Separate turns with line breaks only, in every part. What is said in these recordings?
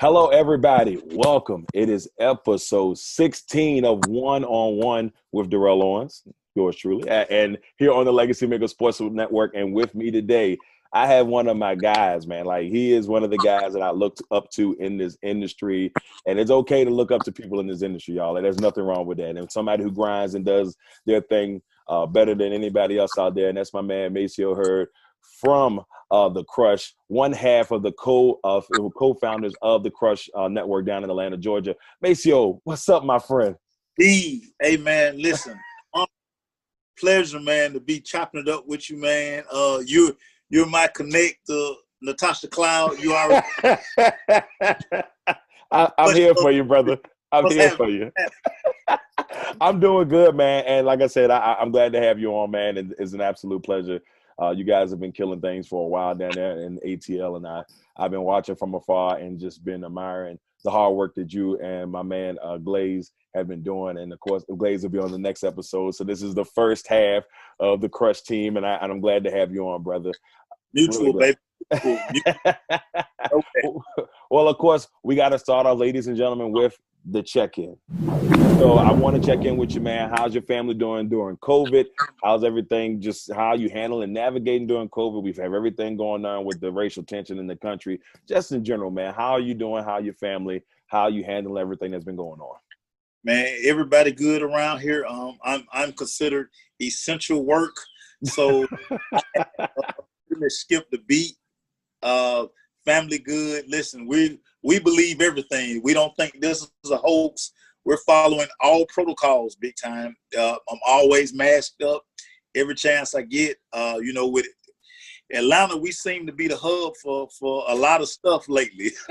Hello, everybody. Welcome. It is episode 16 of One on One with Darrell Owens, yours truly, and here on the Legacy Maker Sports Network. And with me today, I have one of my guys, man. Like he is one of the guys that I looked up to in this industry, and it's okay to look up to people in this industry, y'all. Like, there's nothing wrong with that. And somebody who grinds and does their thing uh, better than anybody else out there, and that's my man Maceo Hurd from uh, the Crush, one half of the co uh, co-founders of the Crush uh, Network down in Atlanta, Georgia. Maceo, what's up, my friend?
D, hey man, listen, um, pleasure, man, to be chopping it up with you, man. Uh, you you're my connect to Natasha Cloud. You are.
I, am here for you, brother. I'm here for you. I'm doing good, man. And like I said, I, am glad to have you on, man. it's an absolute pleasure uh, you guys have been killing things for a while down there in ATL, and I I've been watching from afar and just been admiring the hard work that you and my man uh, Glaze have been doing, and of course Glaze will be on the next episode. So this is the first half of the Crush team, and, I, and I'm glad to have you on, brother.
Mutual, really baby.
okay. Well, of course, we got to start off, ladies and gentlemen, with the check-in. So I want to check in with you, man. How's your family doing during COVID? How's everything? Just how you handling navigating during COVID? We've had everything going on with the racial tension in the country. Just in general, man. How are you doing? How your family? How you handling everything that's been going on?
Man, everybody good around here. Um, I'm I'm considered essential work, so I skip the beat. Uh, family good. Listen, we we believe everything. We don't think this is a hoax. We're following all protocols big time. Uh, I'm always masked up every chance I get. Uh, you know, with Atlanta, we seem to be the hub for for a lot of stuff lately.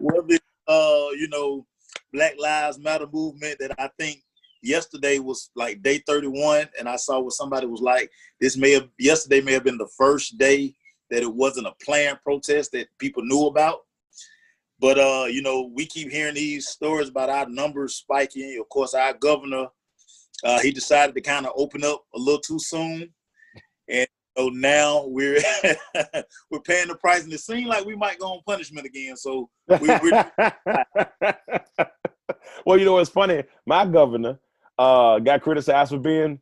Whether uh, you know, Black Lives Matter movement that I think yesterday was like day 31, and I saw what somebody was like, this may have yesterday may have been the first day that it wasn't a planned protest that people knew about. But uh, you know, we keep hearing these stories about our numbers spiking. Of course, our governor, uh, he decided to kind of open up a little too soon, and so now we're we're paying the price, and it seems like we might go on punishment again. So we, are
well, you know, it's funny. My governor uh, got criticized for being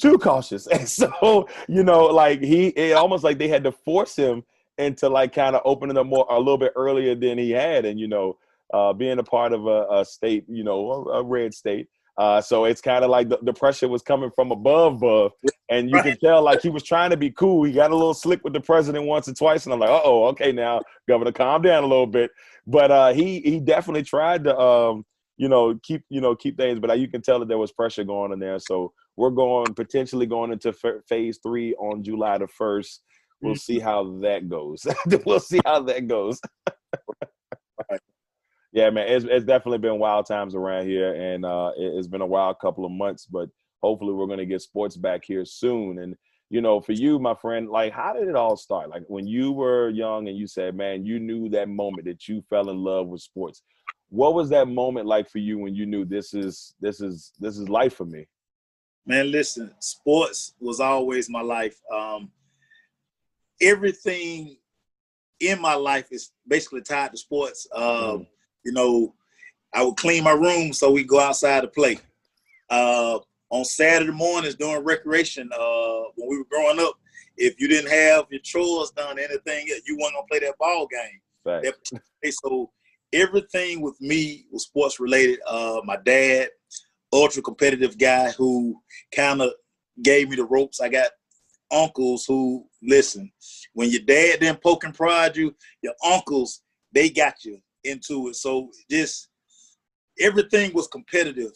too cautious. And so, you know, like he it almost like they had to force him into like kind of opening up more a little bit earlier than he had. And, you know, uh, being a part of a, a state, you know, a, a red state. Uh, so it's kind of like the, the, pressure was coming from above, above, and you right. can tell like he was trying to be cool. He got a little slick with the president once or twice, and I'm like, oh, okay, now Governor, calm down a little bit. But uh, he he definitely tried to, um, you know, keep you know keep things, but uh, you can tell that there was pressure going on there. So we're going potentially going into f- phase three on July the first. We'll mm-hmm. see how that goes. we'll see how that goes. yeah, man, it's, it's definitely been wild times around here, and uh, it, has been a wild couple of months. But hopefully, we're going to get sports back here soon. And you know, for you, my friend, like, how did it all start? Like when you were young and you said, "Man, you knew that moment that you fell in love with sports." What was that moment like for you when you knew this is this is this is life for me?
Man, listen, sports was always my life. Um, everything in my life is basically tied to sports. Um, mm. You know, I would clean my room so we go outside to play. Uh, on Saturday mornings during recreation, uh, when we were growing up, if you didn't have your chores done, anything, you weren't gonna play that ball game. Right. so everything with me was sports related. Uh, my dad, ultra competitive guy who kind of gave me the ropes. I got uncles who listen. When your dad didn't poke and prod you, your uncles they got you into it. So just everything was competitive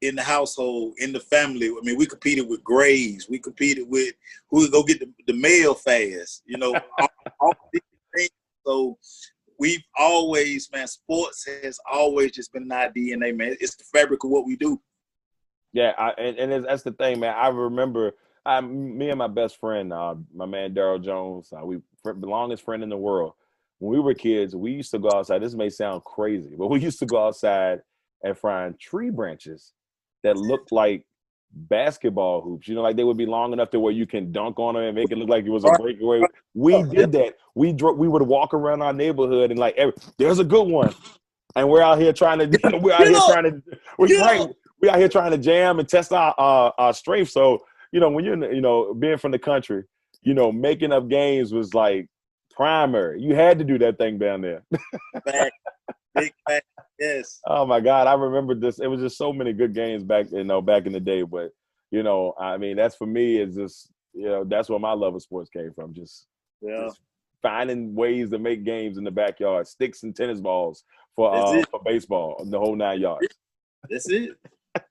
in the household, in the family. I mean, we competed with grades. We competed with who would go get the, the mail fast. You know, all, all so we've always, man, sports has always just been our DNA, man. It's the fabric of what we do.
Yeah, I, and, and that's the thing, man. I remember I, me and my best friend, uh, my man Daryl Jones, uh, we the longest friend in the world. When we were kids, we used to go outside. This may sound crazy, but we used to go outside and find tree branches that looked like basketball hoops. You know, like they would be long enough to where you can dunk on them and make it look like it was a breakaway. We did that. We dro- we would walk around our neighborhood and like, every, there's a good one, and we're out here trying to we're out here trying to we're right, we're out here trying to jam and test our uh, our strength. So you know, when you're you know being from the country, you know, making up games was like primary. You had to do that thing down there.
Big back, yes.
Oh my God, I remember this. It was just so many good games back, you know, back in the day. But you know, I mean, that's for me. Is just you know, that's where my love of sports came from. Just
yeah.
Just finding ways to make games in the backyard, sticks and tennis balls for uh, for baseball, the whole nine yards.
That's it.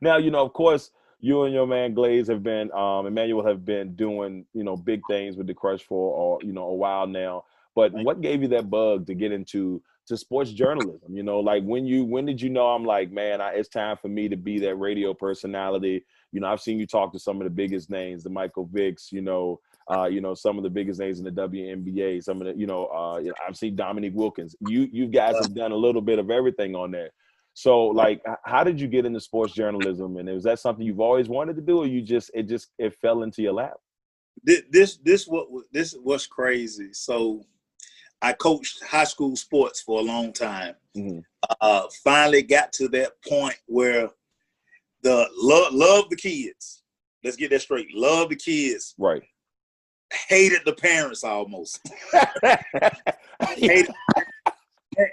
now you know, of course, you and your man Glaze have been, um, Emmanuel have been doing, you know, big things with the Crush for, or you know, a while now. But what gave you that bug to get into to sports journalism? You know, like when you, when did you know? I'm like, man, I, it's time for me to be that radio personality. You know, I've seen you talk to some of the biggest names, the Michael Vicks. You know, uh, you know, some of the biggest names in the WNBA. Some of the, you know, uh, I've seen Dominique Wilkins. You, you guys have done a little bit of everything on there. So, like, how did you get into sports journalism? And was that something you've always wanted to do, or you just it just it fell into your lap?
This this what this was crazy. So, I coached high school sports for a long time. Mm-hmm. Uh, finally, got to that point where the love love the kids. Let's get that straight. Love the kids.
Right.
Hated the parents almost. Hated,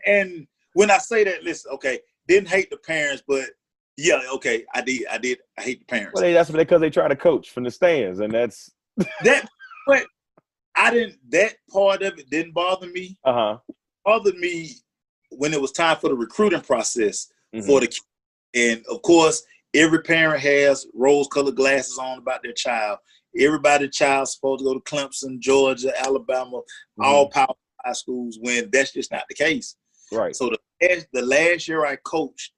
and when I say that, listen, okay, didn't hate the parents, but yeah, okay, I did, I did, I hate the parents.
Well, that's because they try to coach from the stands, and that's
that. But I didn't. That part of it didn't bother me.
Uh huh.
Bothered me when it was time for the recruiting process mm-hmm. for the, and of course, every parent has rose-colored glasses on about their child. Everybody, child's supposed to go to Clemson, Georgia, Alabama, mm-hmm. all power high schools. When that's just not the case.
Right.
So the last, the last year I coached,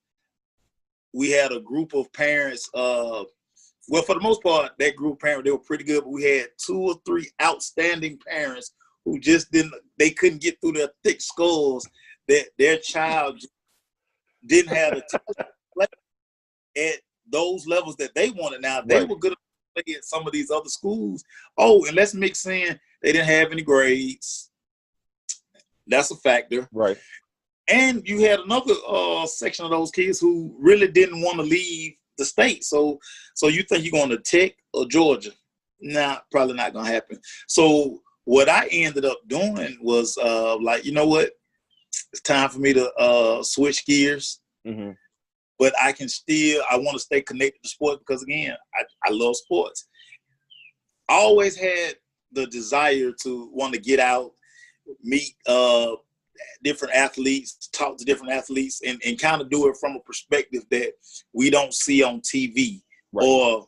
we had a group of parents. Uh, well, for the most part, that group of parents they were pretty good, but we had two or three outstanding parents who just didn't. They couldn't get through their thick skulls that their child didn't have the at those levels that they wanted. Now they right. were good at some of these other schools. Oh, and let's mix in they didn't have any grades. That's a factor.
Right.
And you had another uh, section of those kids who really didn't want to leave the state. So, so you think you're going to Tech or Georgia? Nah, probably not going to happen. So, what I ended up doing was uh, like, you know what? It's time for me to uh, switch gears. Mm-hmm. But I can still, I want to stay connected to sports because, again, I, I love sports. I always had the desire to want to get out, meet uh, different athletes, talk to different athletes, and, and kind of do it from a perspective that we don't see on TV right. or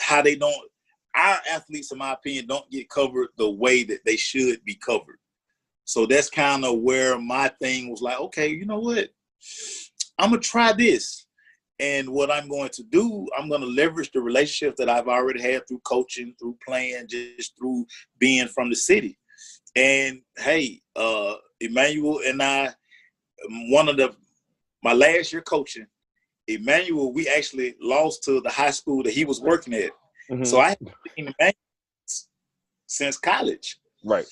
how they don't. Our athletes, in my opinion, don't get covered the way that they should be covered. So that's kind of where my thing was like, okay, you know what? I'm gonna try this. And what I'm going to do, I'm going to leverage the relationship that I've already had through coaching, through playing, just through being from the city. And hey, uh, Emmanuel and I, one of the my last year coaching, Emmanuel, we actually lost to the high school that he was working at. Mm-hmm. So I haven't seen Emmanuel since college.
Right.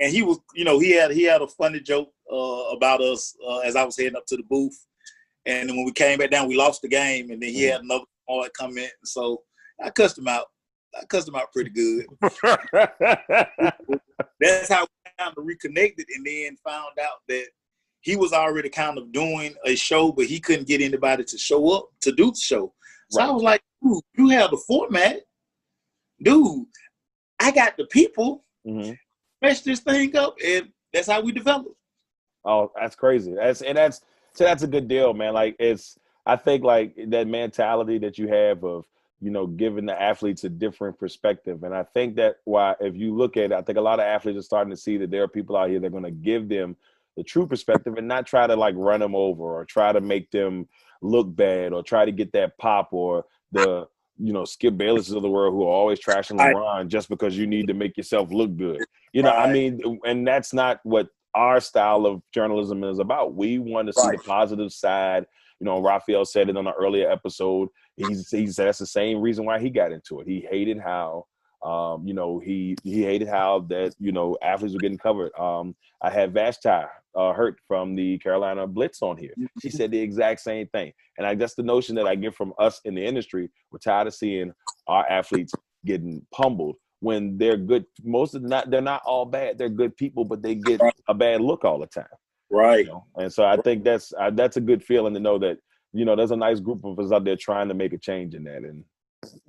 And he was, you know, he had he had a funny joke uh, about us uh, as I was heading up to the booth. And then when we came back down, we lost the game, and then he mm-hmm. had another boy come in. So I cussed him out. I cussed him out pretty good. That's how we kind of reconnected, and then found out that he was already kind of doing a show, but he couldn't get anybody to show up to do the show. So right. I was like, dude, you have the format, dude. I got the people. Mm-hmm. Mess this thing up, and that's how we develop.
Oh, that's crazy. That's and that's so that's a good deal, man. Like it's I think like that mentality that you have of you know giving the athletes a different perspective, and I think that why if you look at it, I think a lot of athletes are starting to see that there are people out here that are going to give them the true perspective and not try to like run them over or try to make them look bad or try to get that pop or the you know Skip Bayless of the world who are always trashing LeBron just because you need to make yourself look good. You know, right. I mean, and that's not what our style of journalism is about. We want to see right. the positive side. You know, Raphael said it on an earlier episode. He's he said that's the same reason why he got into it. He hated how um, you know, he he hated how that you know athletes were getting covered. Um, I had Vashti uh, Hurt from the Carolina Blitz on here. She said the exact same thing, and I guess the notion that I get from us in the industry, we're tired of seeing our athletes getting pummeled when they're good. Most of the not they're not all bad. They're good people, but they get a bad look all the time.
Right.
You know? And so I think that's uh, that's a good feeling to know that you know there's a nice group of us out there trying to make a change in that and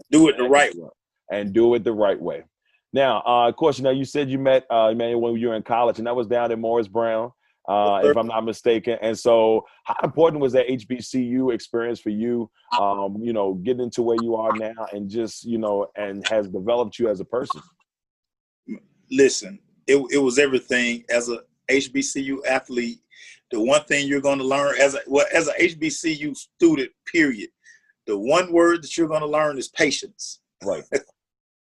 do it the right way.
And do it the right way. Now, uh, of course, you know you said you met uh, Emmanuel when you were in college, and that was down in Morris Brown uh, if I'm not mistaken. And so, how important was that HBCU experience for you? Um, you know, getting into where you are now, and just you know, and has developed you as a person.
Listen, it it was everything as a HBCU athlete. The one thing you're going to learn as a well as a HBCU student, period. The one word that you're going to learn is patience.
Right.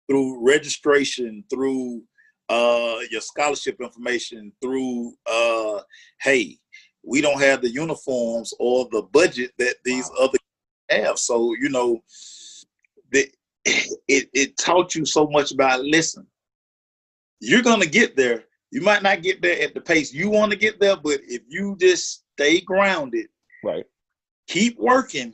through registration, through uh, your scholarship information through uh, hey we don't have the uniforms or the budget that these wow. other have. So you know the, it, it taught you so much about listen you're gonna get there. You might not get there at the pace you want to get there but if you just stay grounded
right.
keep working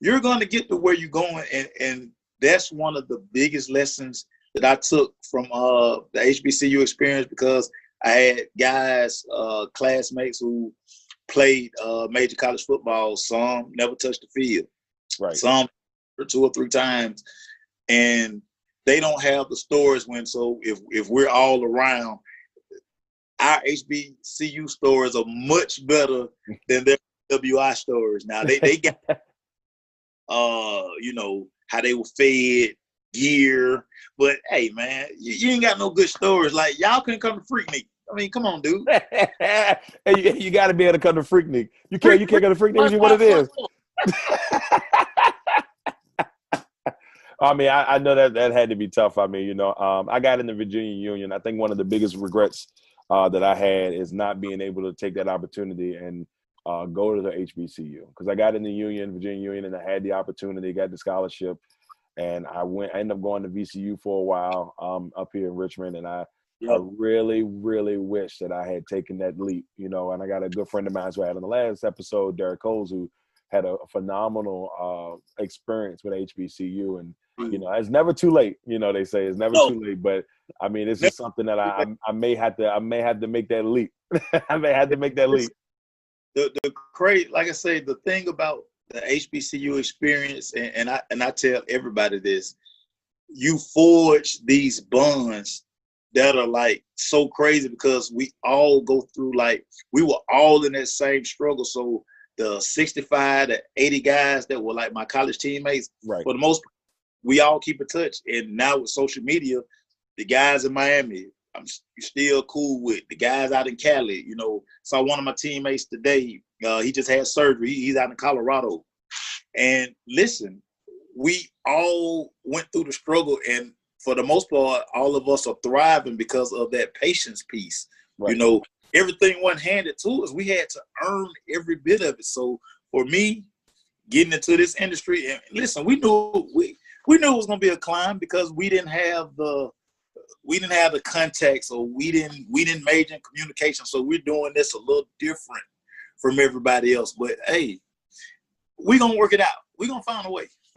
you're gonna get to where you're going and and that's one of the biggest lessons that I took from uh, the HBCU experience because I had guys, uh, classmates who played uh, major college football. Some never touched the field.
Right.
Some two or three times, and they don't have the stories when. So if if we're all around, our HBCU stories are much better than their PWI stories. Now they they got, uh, you know how they were fed, gear. But hey, man, you, you ain't got no good stories. Like y'all couldn't come to Freaknik. I mean, come on, dude.
hey, you, you got to be able to come to Freaknik. You can't. You can't go to Freaknik. You what it is. I mean, I, I, know that that had to be tough. I mean, you know, um, I got in the Virginia Union. I think one of the biggest regrets uh, that I had is not being able to take that opportunity and uh, go to the HBCU because I got in the Union, Virginia Union, and I had the opportunity, got the scholarship, and I went. I ended up going to VCU for a while um, up here in Richmond, and I, yep. I really, really wish that I had taken that leap. You know, and I got a good friend of mine who I had on the last episode, Derek Coles, who had a phenomenal uh, experience with HBCU, and mm. you know, it's never too late. You know, they say it's never no. too late, but I mean, it's just something that I, I, I may have to I may have to make that leap. I may have to make that leap.
The the great, like I say, the thing about the HBCU experience, and, and I and I tell everybody this: you forge these bonds that are like so crazy because we all go through like we were all in that same struggle. So the 65 to 80 guys that were like my college teammates,
right.
for the most part, we all keep in touch. And now with social media, the guys in Miami, I'm still cool with the guys out in Cali. You know, saw one of my teammates today. Uh, he just had surgery. He's out in Colorado. And listen, we all went through the struggle, and for the most part, all of us are thriving because of that patience piece. Right. You know, everything wasn't handed to us. We had to earn every bit of it. So for me, getting into this industry, and listen, we knew we we knew it was gonna be a climb because we didn't have the we didn't have the context or we didn't we didn't major in communication so we're doing this a little different from everybody else. But hey we're gonna work it out. We're gonna find a way.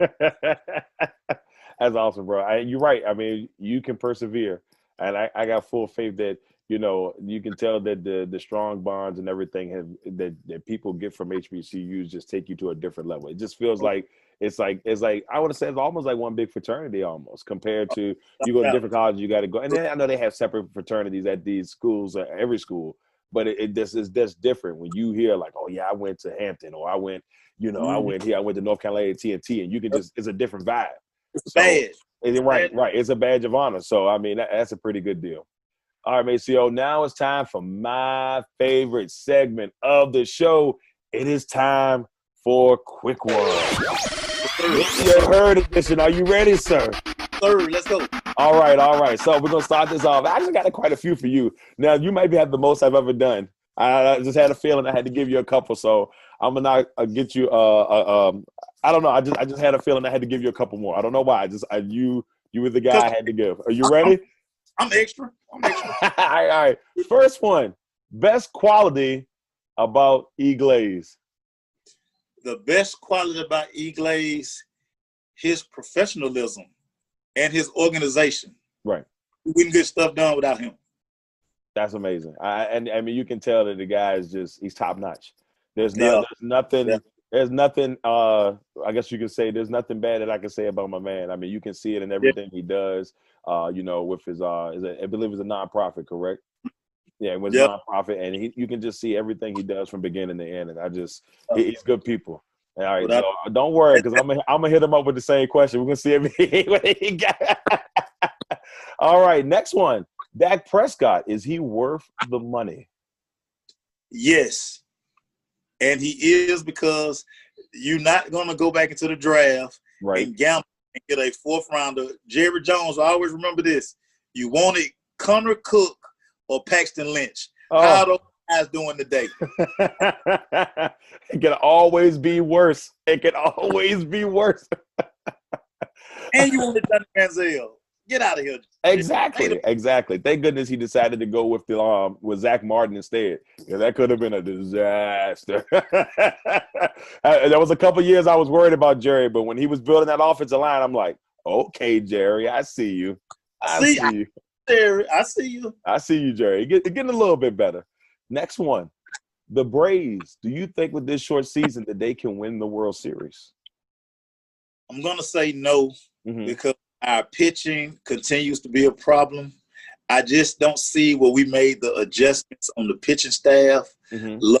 That's awesome bro. I, you're right. I mean you can persevere. And I, I got full faith that you know, you can tell that the the strong bonds and everything have that, that people get from HBCUs just take you to a different level. It just feels like it's like it's like I want to say it's almost like one big fraternity almost compared to you go to different colleges, you got to go. And then I know they have separate fraternities at these schools, uh, every school, but it, it just is just different when you hear like, oh yeah, I went to Hampton or I went, you know, I
Mhm.
went here, I went to North Carolina A&T, and you can just it's a different vibe.
It's
So-
bad.
Right, right. It's a badge of honor. So I mean, that, that's a pretty good deal. All right, Maceo. Now it's time for my favorite segment of the show. It is time for quick word. You heard edition. Are you ready, sir?
Third, let's go.
All right, all right. So we're gonna start this off. I actually got quite a few for you. Now you might be have the most I've ever done. I just had a feeling I had to give you a couple, so I'm gonna not, uh, get you. Uh, uh, um, I don't know. I just I just had a feeling I had to give you a couple more. I don't know why. I just I, you you were the guy I had to give. Are you ready?
I'm extra. I'm extra.
all right, all right. First one. Best quality about E Glaze.
the best quality about E Glaze, his professionalism and his organization.
Right.
We wouldn't get stuff done without him.
That's amazing. I and I mean you can tell that the guy is just he's top notch. There's, no,
Yeah.
there's nothing
Yeah.
there's nothing uh I guess you can say there's nothing bad that I can say about my man. I mean you can see it in everything he does. Uh, you know, with his uh I believe it's a nonprofit, correct? Yeah, it was
Yep.
nonprofit and he you can just see everything he does from beginning to end. And I just he- he's good people. All right,
Without-
so don't worry, because I'm gonna I'm gonna hit him up with the same question. We're gonna see if he, what he got. All right, next one. Dak Prescott is he worth the money?
Yes. And he is because you're not going to go back into the draft
Right.
and gamble and get a fourth rounder. Jerry Jones, I always remember this. You wanted Connor Cook or Paxton Lynch. Oh. How are
Oh,
those guys doing today?
it can always be worse. It can always be worse.
And you wanted Johnny Manziel. Get out of here.
Exactly, exactly. Thank goodness he decided to go with the um with Zach Martin instead. Yeah, that could have been a disaster. There was a couple years I was worried about Jerry, but when he was building that offensive line, I'm like, okay, Jerry, I see you. I
See,
see, you.
Jerry, I see you.
I see you, Jerry. Get, getting a little bit better. Next one, the Braves. Do you think with this short season that they can win the World Series?
I'm going to say no
Mhm.
because our pitching continues to be a problem. I just don't see where we made the adjustments on the pitching staff.
Mhm.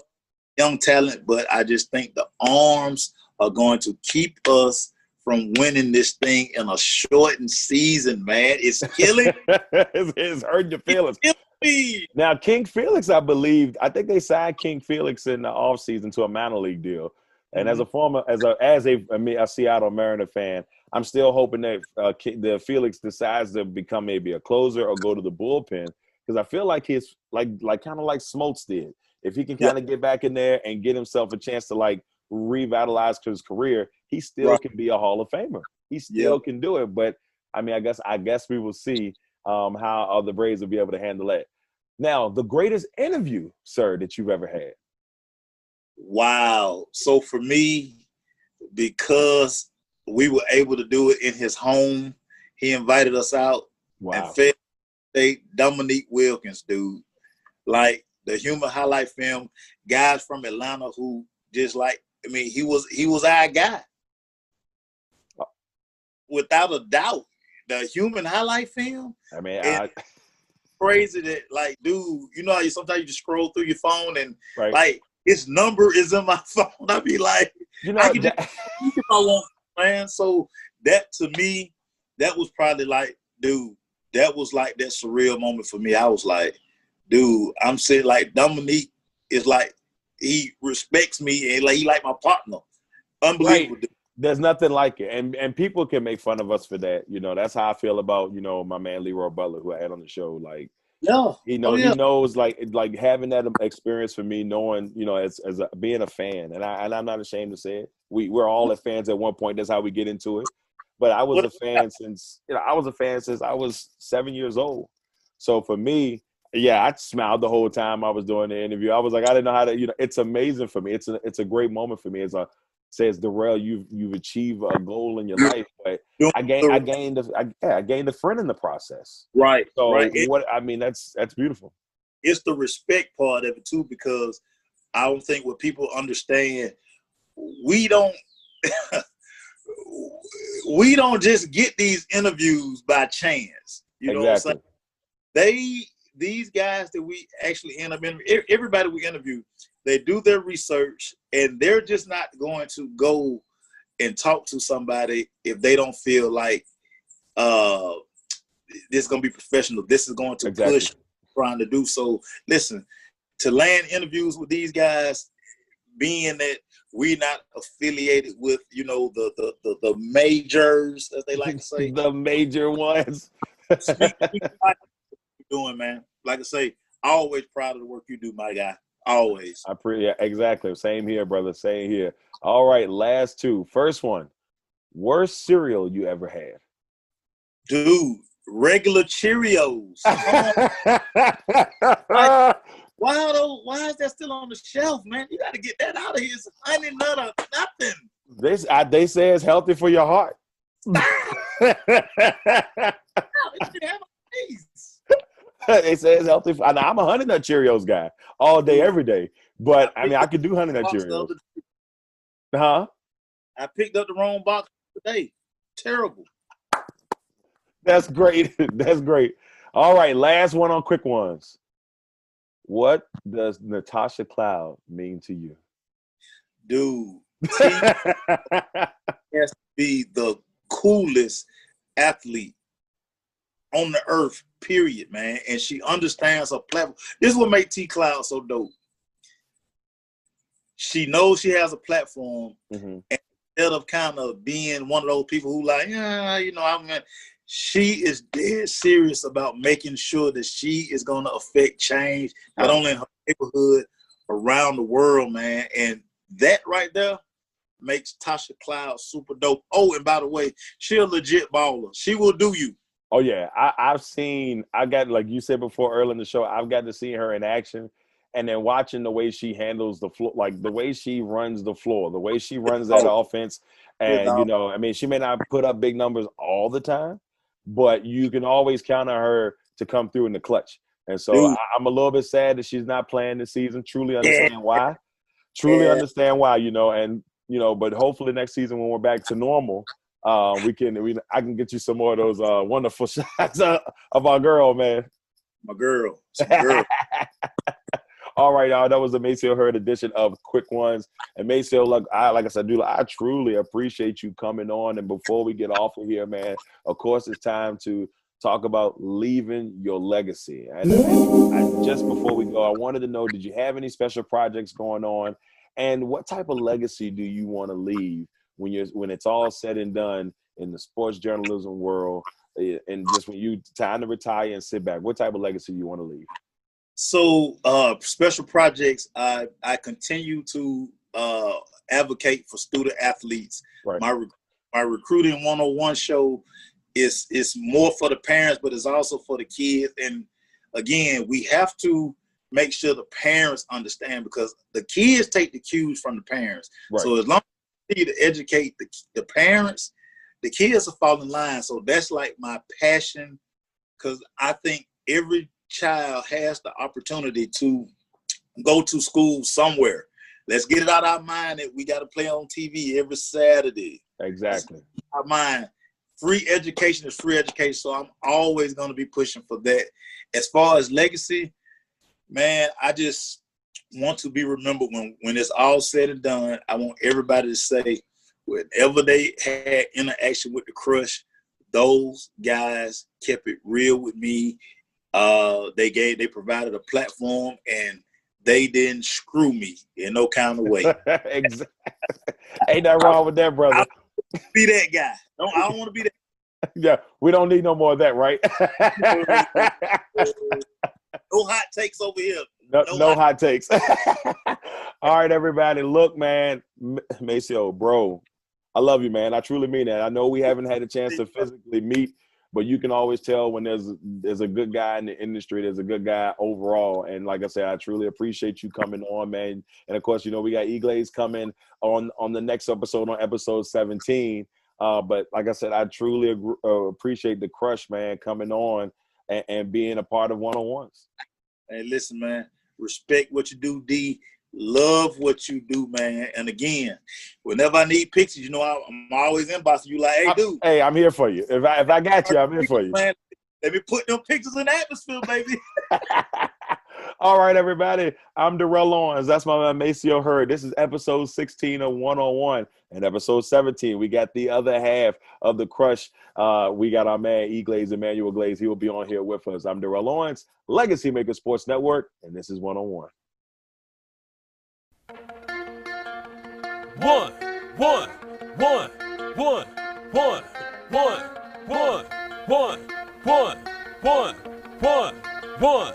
young talent, but I just think the arms are going to keep us from winning this thing in a shortened season, man. It's killing
it's, it's hurting your feelings. Now, King Felix, I believe, I think they signed King Felix in the offseason to a minor league deal. And as a former, as a as a, a Seattle Mariner fan, I'm still hoping that uh, the Felix decides to become maybe a closer or go to the bullpen because I feel like he's like like kind of like Smoltz did. If he can kind of get back in there and get himself a chance to like revitalize his career, he still
Right.
can be a Hall of Famer. He still
Yeah.
can do it. But I mean, I guess I guess we will see um, how uh, the Braves will be able to handle that. Now, the greatest interview, sir, that you've ever had.
Wow. So for me, because we were able to do it in his home, he invited us out
Wow.
and fed they Dominique Wilkins, dude. Like the human highlight film, guys from Atlanta who just like I mean, he was he was our guy. Without a doubt. The human highlight film,
I mean, I,
crazy that like, dude, you know how you sometimes you just scroll through your phone and
right.
like his number is in my phone. I'd be like,
you know,
I can
that-
if I want, man. So that to me, that was probably like, dude, that was like that surreal moment for me. I was like, dude, I'm saying like Dominique is like he respects me and like he like my partner. Unbelievable. dude.
there's nothing like it, and and people can make fun of us for that. You know, that's how I feel about you know my man LeRoy Butler, who I had on the show. Like,
Yeah.
he knows
Oh, yeah.
he knows like like having that experience for me, knowing you know as as a, being a fan, and I and I'm not ashamed to say it. We we're all at fans at one point. That's how we get into it. But I was
What-
a fan since you know I was a fan since I was seven years old. So for me, yeah, I smiled the whole time I was doing the interview. I was like, I didn't know how to, you know, it's amazing for me. It's a it's a great moment for me. It's a says Darrell, you've you've achieved a goal in your life, but I gained I gained a, I, yeah, I gained a friend in the process.
Right.
So
right.
What I mean, that's that's beautiful.
it's the respect part of it too, because I don't think what people understand, we don't we don't just get these interviews by chance. You know
exactly.
what I'm saying? They these guys that we actually end up in everybody we interview, they do their research and they're just not going to go and talk to somebody if they don't feel like uh this is gonna be professional. This is going to
Exactly.
push trying to do so. Listen, to land interviews with these guys, being that we're not affiliated with, you know, the the the, the majors, as they like to say.
the major ones.
speak- speak like what you're doing, man. Like I say, always proud of the work you do, my guy. Always.
I pre yeah, exactly. Same here, brother. Same here. All right, last two. First one. Worst cereal you ever had.
Dude, regular Cheerios. Come. Why those, why is that still on the shelf, man? You gotta get that out of here. It's honey nut or nothing.
this I, they say it's healthy for your heart.
It should have a taste.
they say it's healthy. And I'm a honey nut Cheerios guy all day, every day. But I mean, I could do honey nut Cheerios. Huh?
I picked up the wrong box today. Terrible.
That's great. That's great. All right, last one on quick ones. What does Natasha Cloud mean to you?
Dude, T has to be the coolest athlete on the earth, period, man. And she understands her platform. This is what makes T Cloud so dope. She knows she has a platform
Mhm.
instead of kind of being one of those people who like, yeah, you know, I mean, she is dead serious about making sure that she is going to affect change, not only in her neighborhood, around the world, man. And that right there makes Tasha Cloud super dope. Oh, and by the way, she a legit baller. She will do you.
Oh yeah, I, I've seen. I got like you said before early in the show. I've got to see her in action, and then watching the way she handles the floor, like the way she runs the floor, the way she runs that
Oh.
offense, and you know, I mean, she may not put up big numbers all the time, but you can always count on her to come through in the clutch. And so
Dude.
I, I'm a little bit sad that she's not playing this season. Truly understand why. Truly
Yeah.
understand why. You know, and you know, but hopefully next season when we're back to normal, uh, we can we I can get you some more of those uh, wonderful shots of, of our girl, man.
My girl. Girl.
All right, y'all. That was the Maceo Hurd edition of Quick Ones. And Maceo, like I like I said, dude, I truly appreciate you coming on. And before we get off of here, man, of course, it's time to talk about leaving your legacy. And, and I, just before we go, I wanted to know: Did you have any special projects going on? And what type of legacy do you want to leave when you're when it's all said and done in the sports journalism world? eh, And just when you time to retire and sit back, what type of legacy you want to leave?
So uh special projects, I I continue to uh advocate for student athletes.
Right.
My my recruiting 101 show is is more for the parents, but it's also for the kids. And again, we have to make sure the parents understand because the kids take the cues from the parents.
Right.
So as long continue to educate the, the parents, the kids will fall in line. So that's like my passion because I think every child has the opportunity to go to school somewhere. Let's get it out of our mind that we got to play on TV every Saturday.
Exactly.
Our mind, free education is free education. So I'm always going to be pushing for that. As far as legacy, man, I just want to be remembered when when it's all said and done. I want everybody to say, whenever they had interaction with the crush, those guys kept it real with me. Uh, they gave, they provided a platform, and they didn't screw me in no kind of way.
exactly. Ain't that wrong with that, brother.
be that guy. Don't I don't want to be that.
Yeah, we don't need no more of that, right?
No hot takes over here.
No,
No
no
hot-
takes. All right, everybody. Look, man, Maceo, bro, I love you, man. I truly mean that. I know we haven't had a chance to physically meet, but you can always tell when there's there's a good guy in the industry. There's a good guy overall, and like I said, I truly appreciate you coming on, man. And of course, you know we got Eglaze coming on on the next episode on episode 17. Uh, but like I said, I truly agree, uh, appreciate the crush, man, coming on and, and being a part of one on ones.
Hey, listen, man. Respect what you do, D. Love what you do, man. And again, whenever I need pictures, you know, I'm always inboxing you like, hey, dude.
Hey, I'm here for you. If I if I got you, I'm here for you.
Man, let me put them pictures in the atmosphere, baby.
All right, everybody. I'm Darrell Owens. That's my man Maceo Hurd. This is episode 16 of One on One. And episode 17, we got the other half of the crush. Uh, we got our man E Glaze, Emmanuel Glaze. He will be on here with us. I'm Darrell Owens, Legacy Maker Sports Network, and this is One on One.
One, one, one, one, one, one, one, one, one, one, one, one,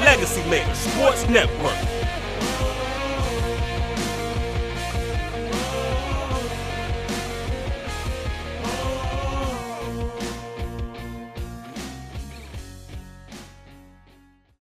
Legacy Maker Sports Network.